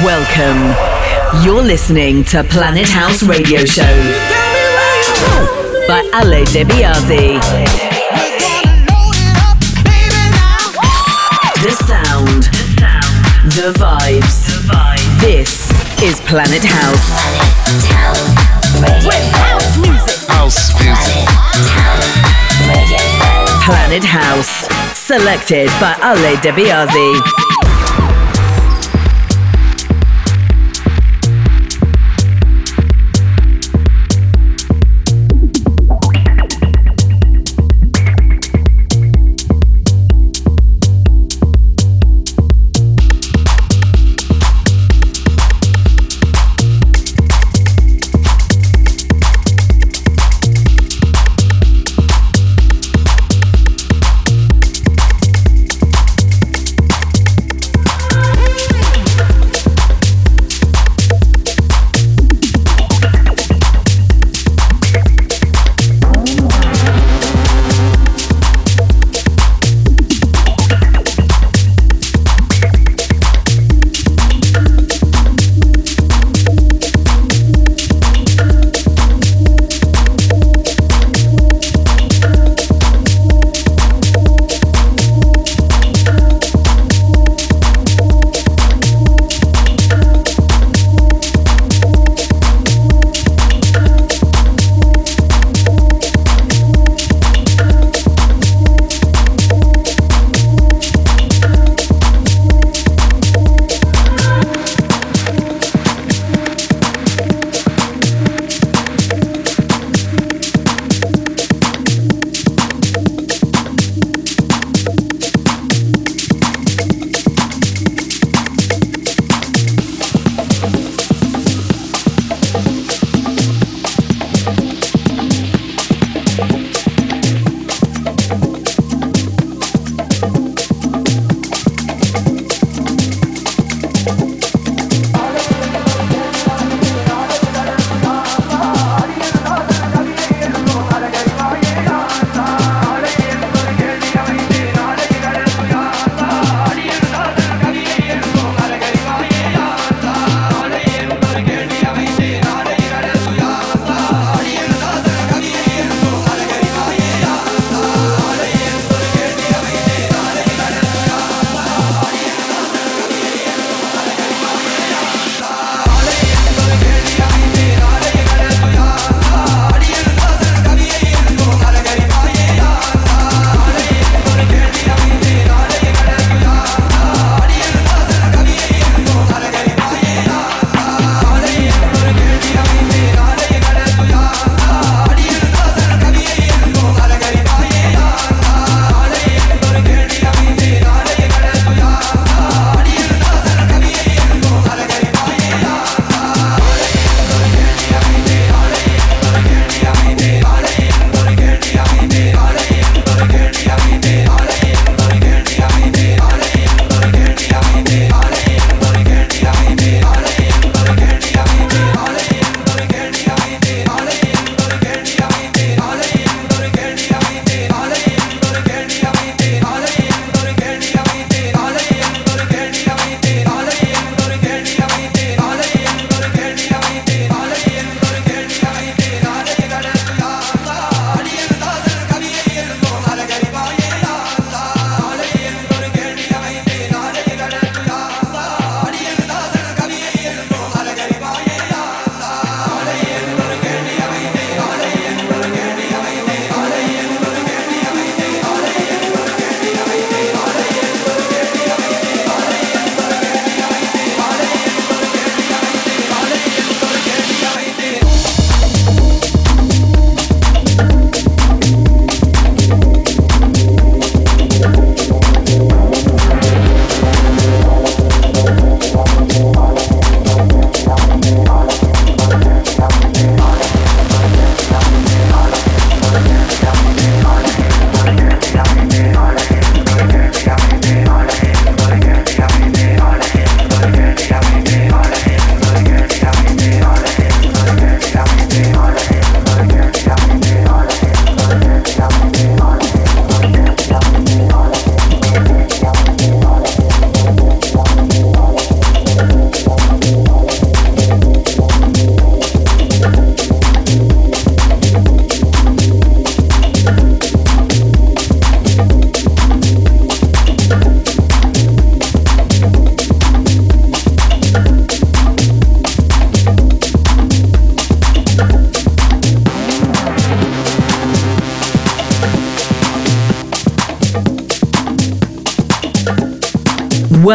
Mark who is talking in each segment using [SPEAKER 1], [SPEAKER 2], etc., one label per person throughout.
[SPEAKER 1] Welcome. You're listening to Planet House Radio Show by Ale DeBiase. The sound, the vibes. This is Planet House.
[SPEAKER 2] With house music.
[SPEAKER 3] House music.
[SPEAKER 1] Planet House. Selected by Ale DeBiase.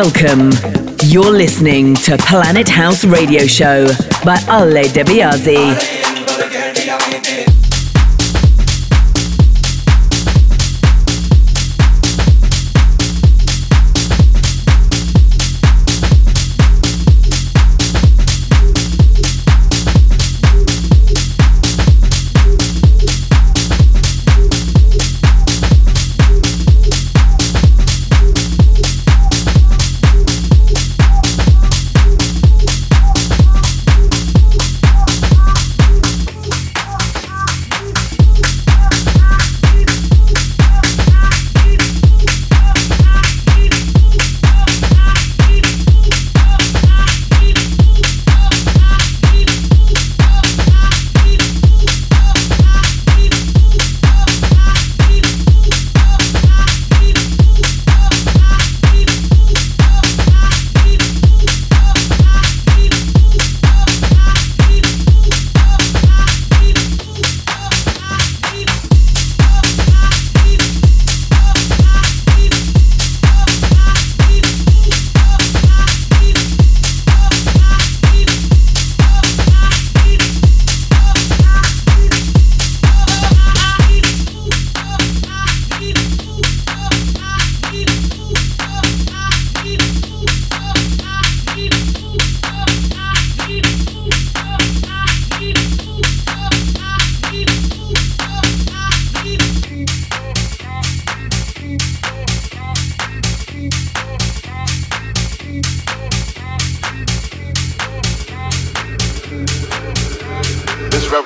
[SPEAKER 4] Welcome. You're listening to Planet House Radio Show by Ale DeBiase.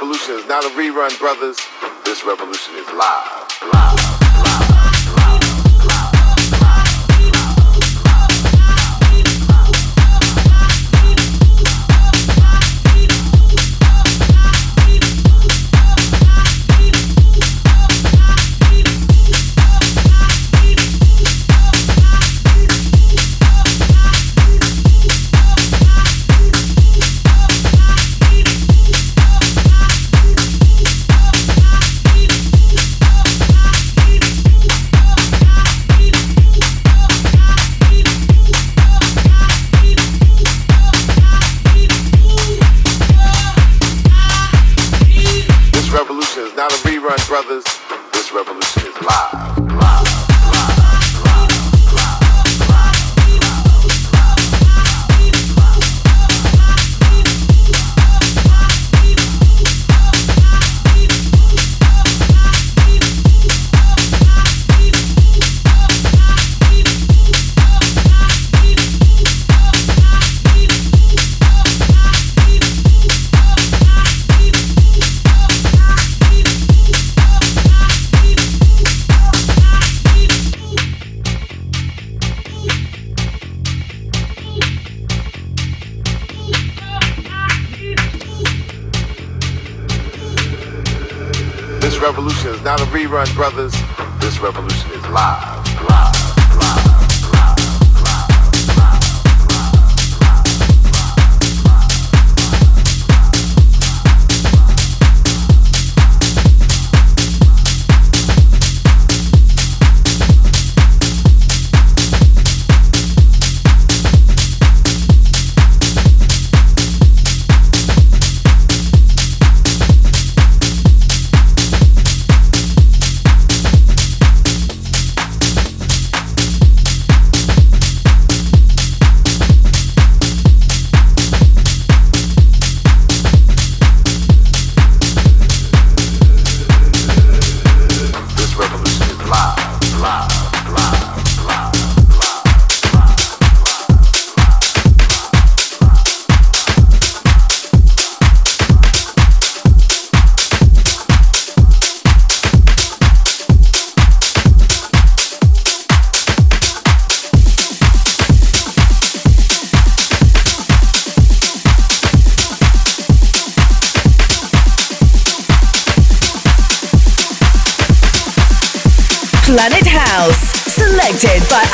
[SPEAKER 4] revolution is not a rerun, brothers. This revolution is live. Live.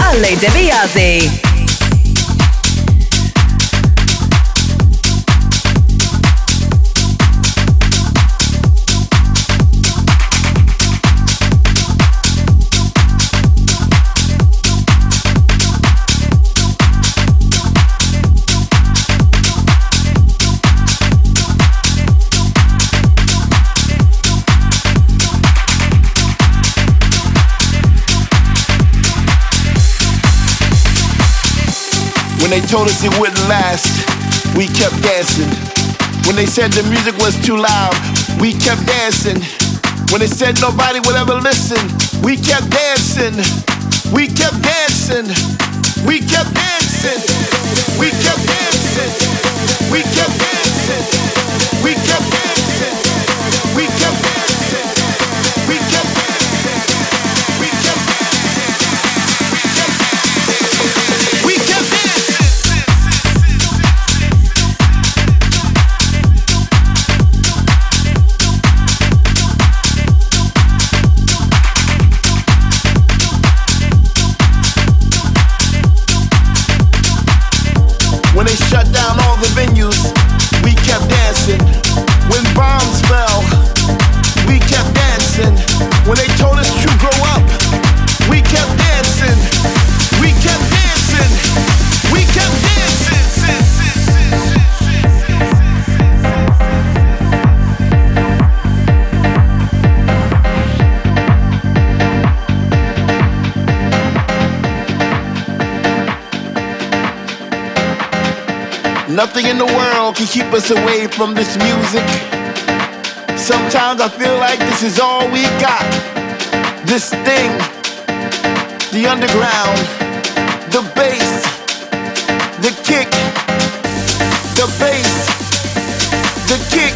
[SPEAKER 1] Palle De Biasi.
[SPEAKER 2] Told us it wouldn't last, we kept dancing. When they said the music was too loud, we kept dancing. When they said nobody would ever listen, we kept dancing. We kept dancing. We kept dancing. We kept keep us away from this music. Sometimes I feel like this is all we got. This thing, the underground, the bass, the kick, the bass, the kick,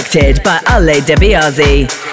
[SPEAKER 1] Selected by Ale DeBiase.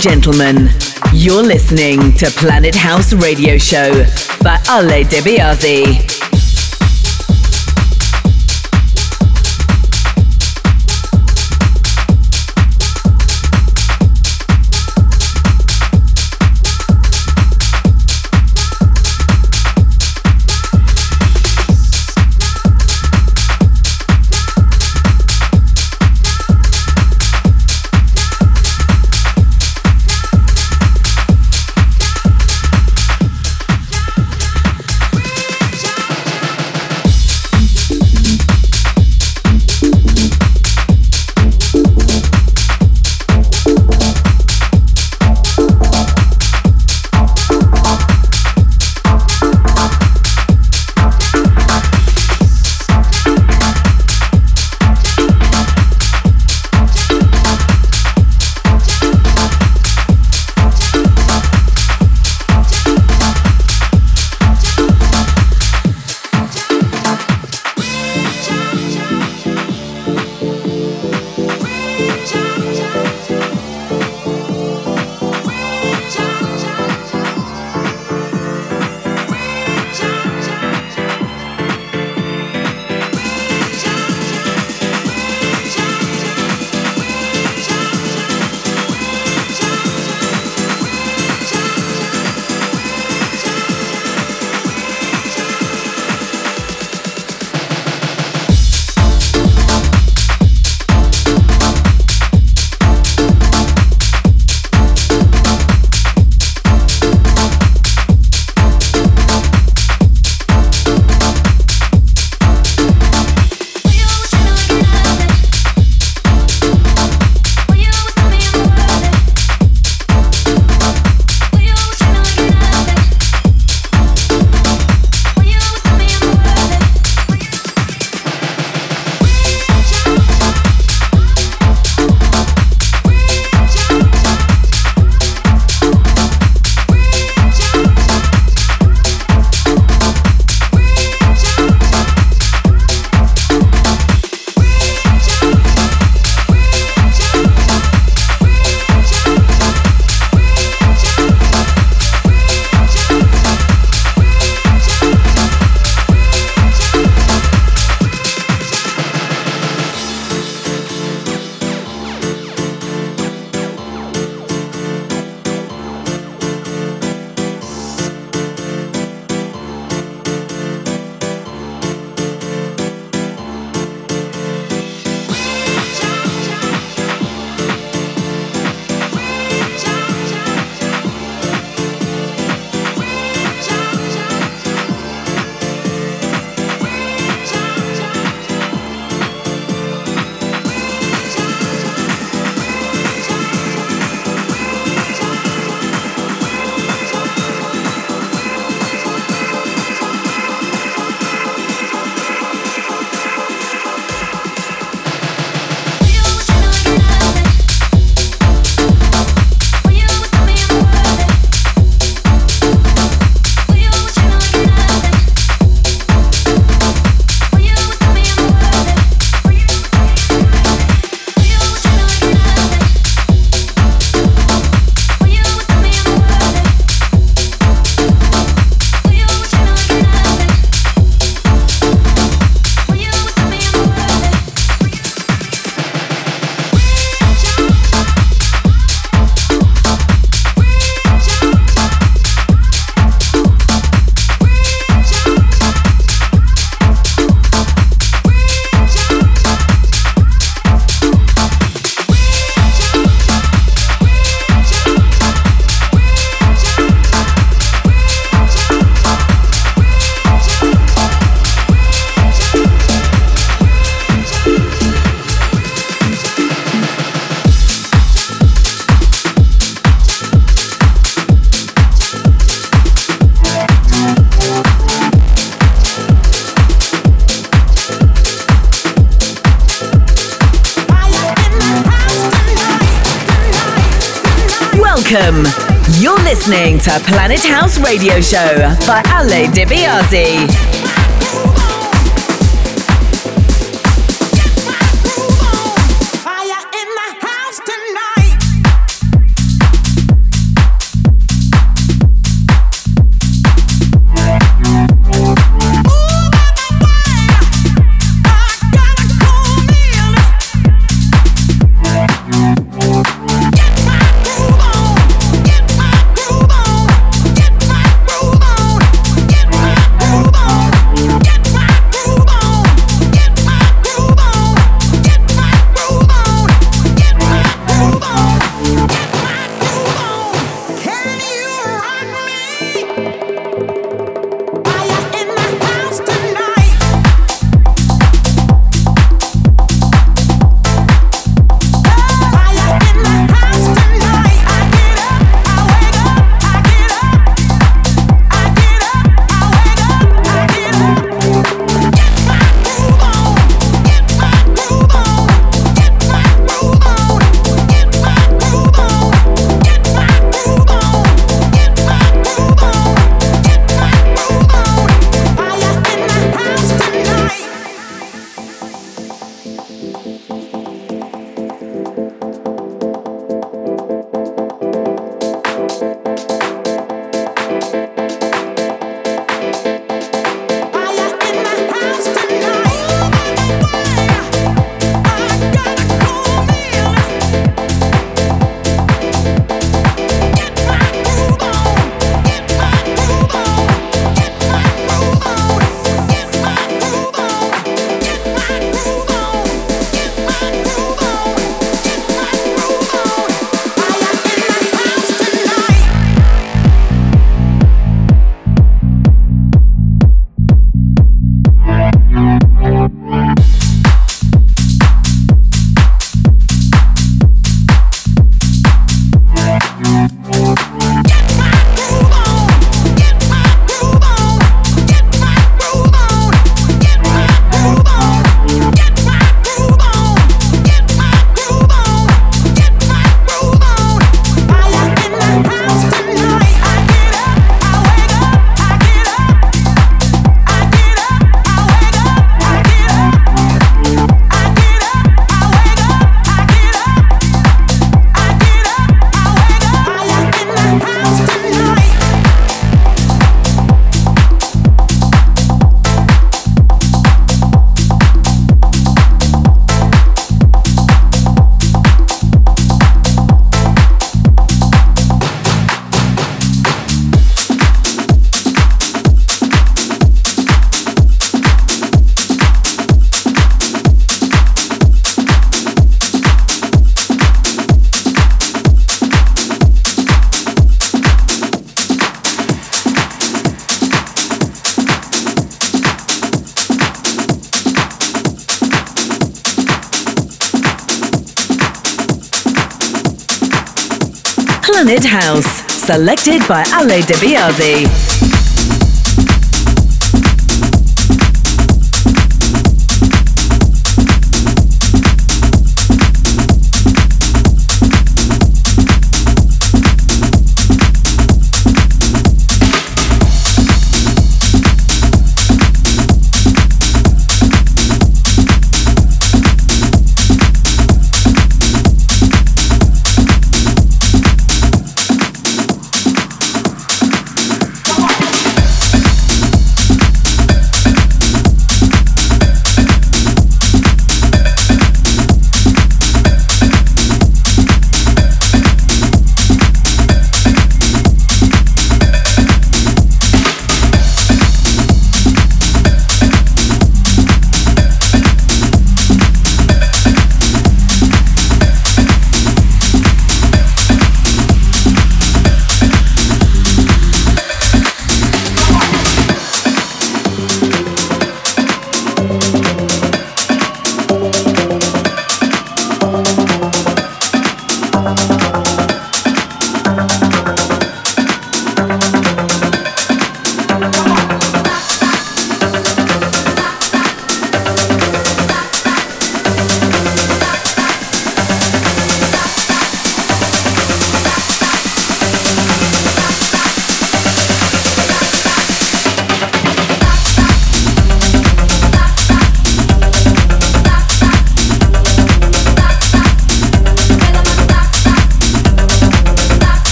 [SPEAKER 5] Gentlemen, you're listening to Planet House Radio Show by Ale DeBiase. Listening to Planet House Radio Show by Ale
[SPEAKER 1] DeBiase. Selected by Ale DeBiase.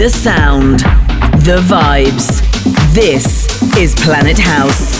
[SPEAKER 1] The sound. The vibes. This is Planet House.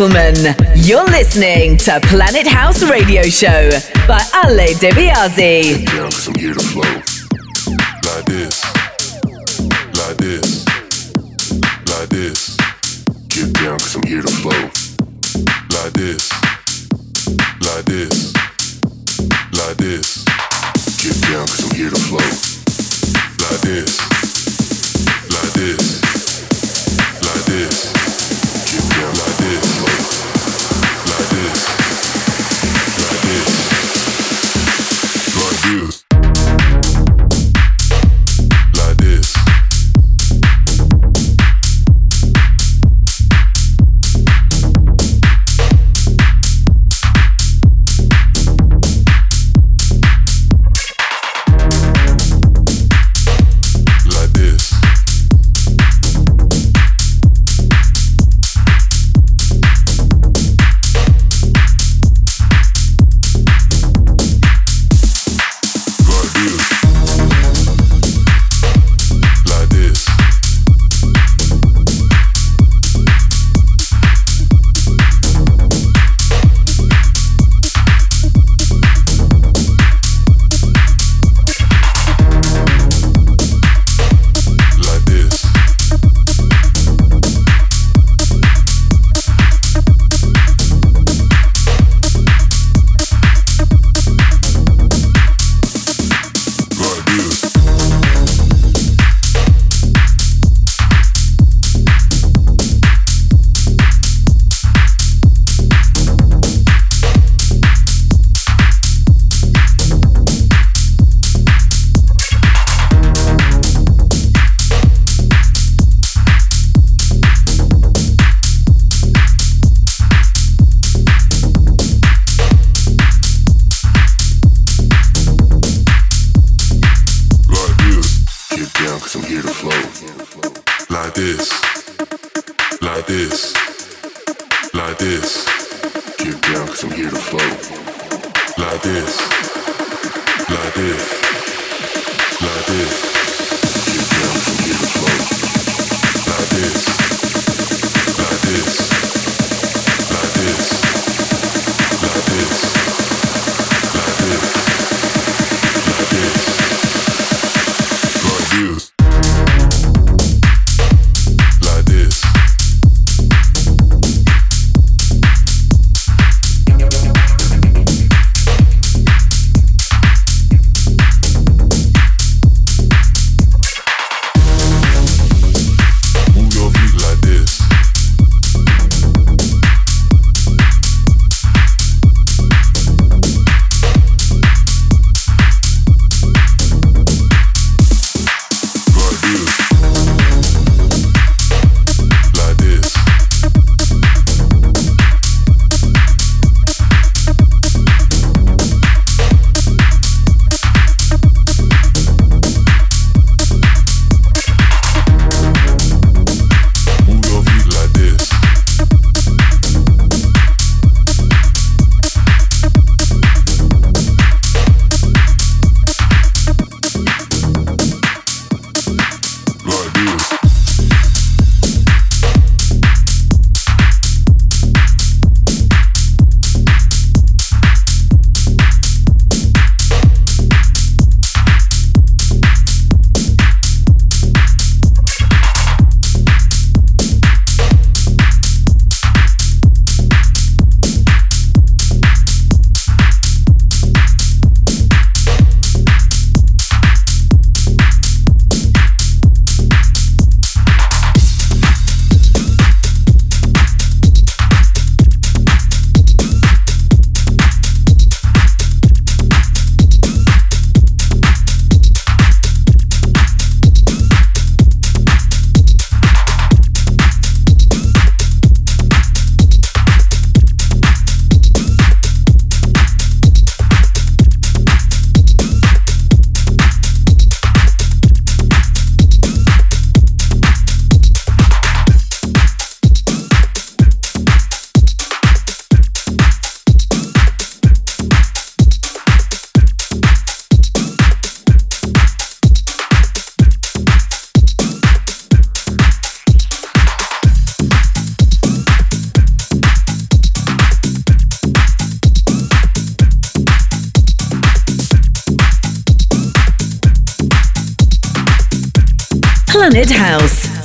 [SPEAKER 1] Gentlemen, you're listening to Planet House Radio Show by Ale DeBiase.
[SPEAKER 3] I'm here to flow. Like this. Like this. Like this. Get down cause I'm here to flow. Like this. Like this. Like this. Get down cause I'm here to flow. Like this.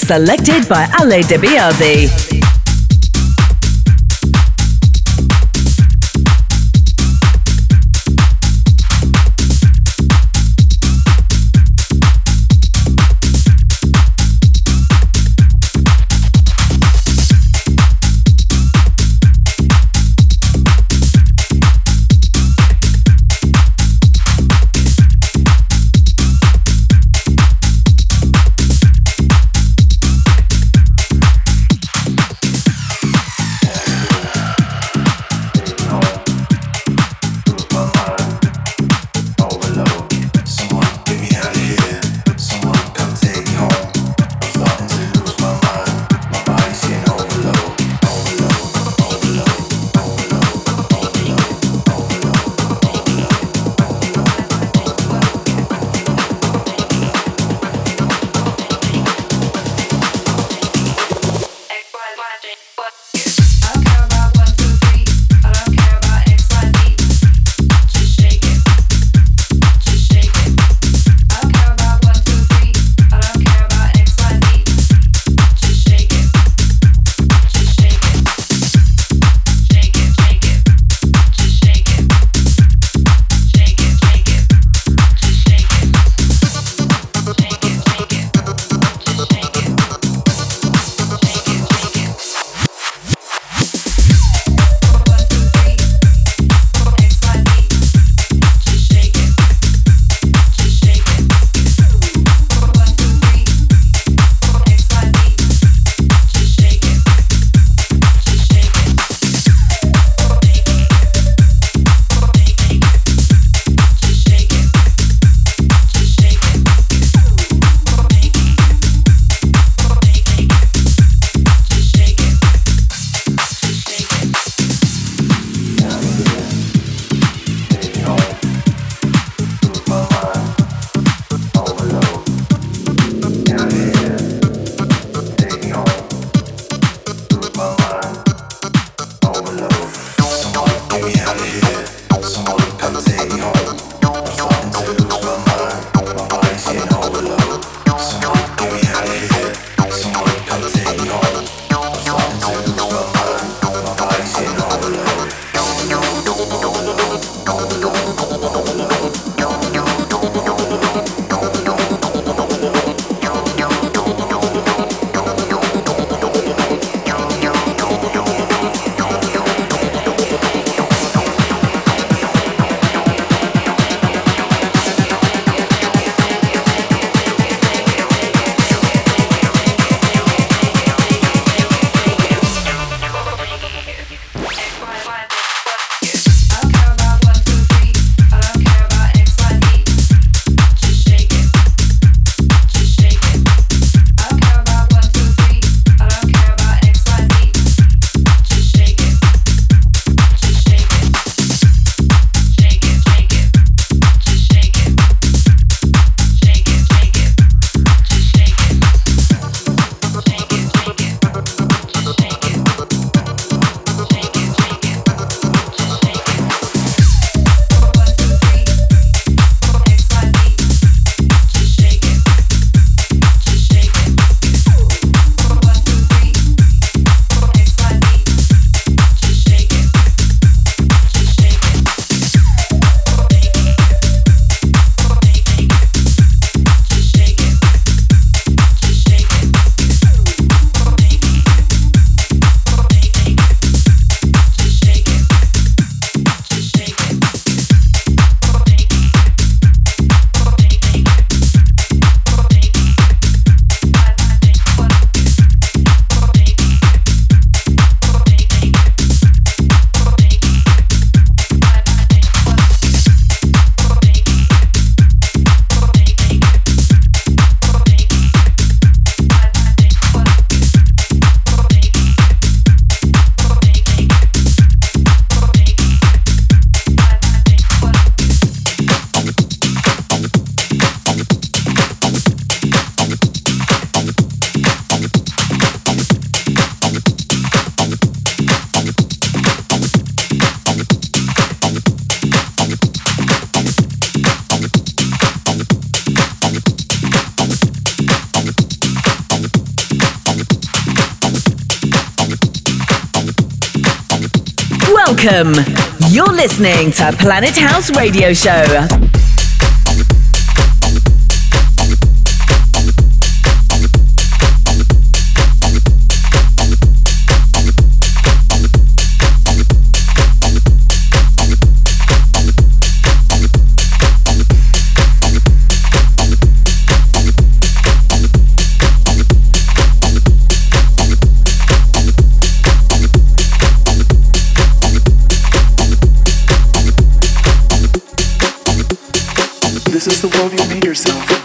[SPEAKER 1] Selected by Ale DeBiase. Welcome. You're listening to Planet House Radio Show.
[SPEAKER 6] is the world you made yourself.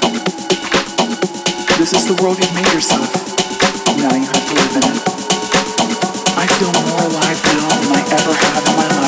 [SPEAKER 6] This is the world you've made yourself. Now you have to live in it. I feel more alive now than I ever have in my life.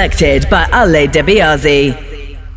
[SPEAKER 1] Selected by Ale DeBiase.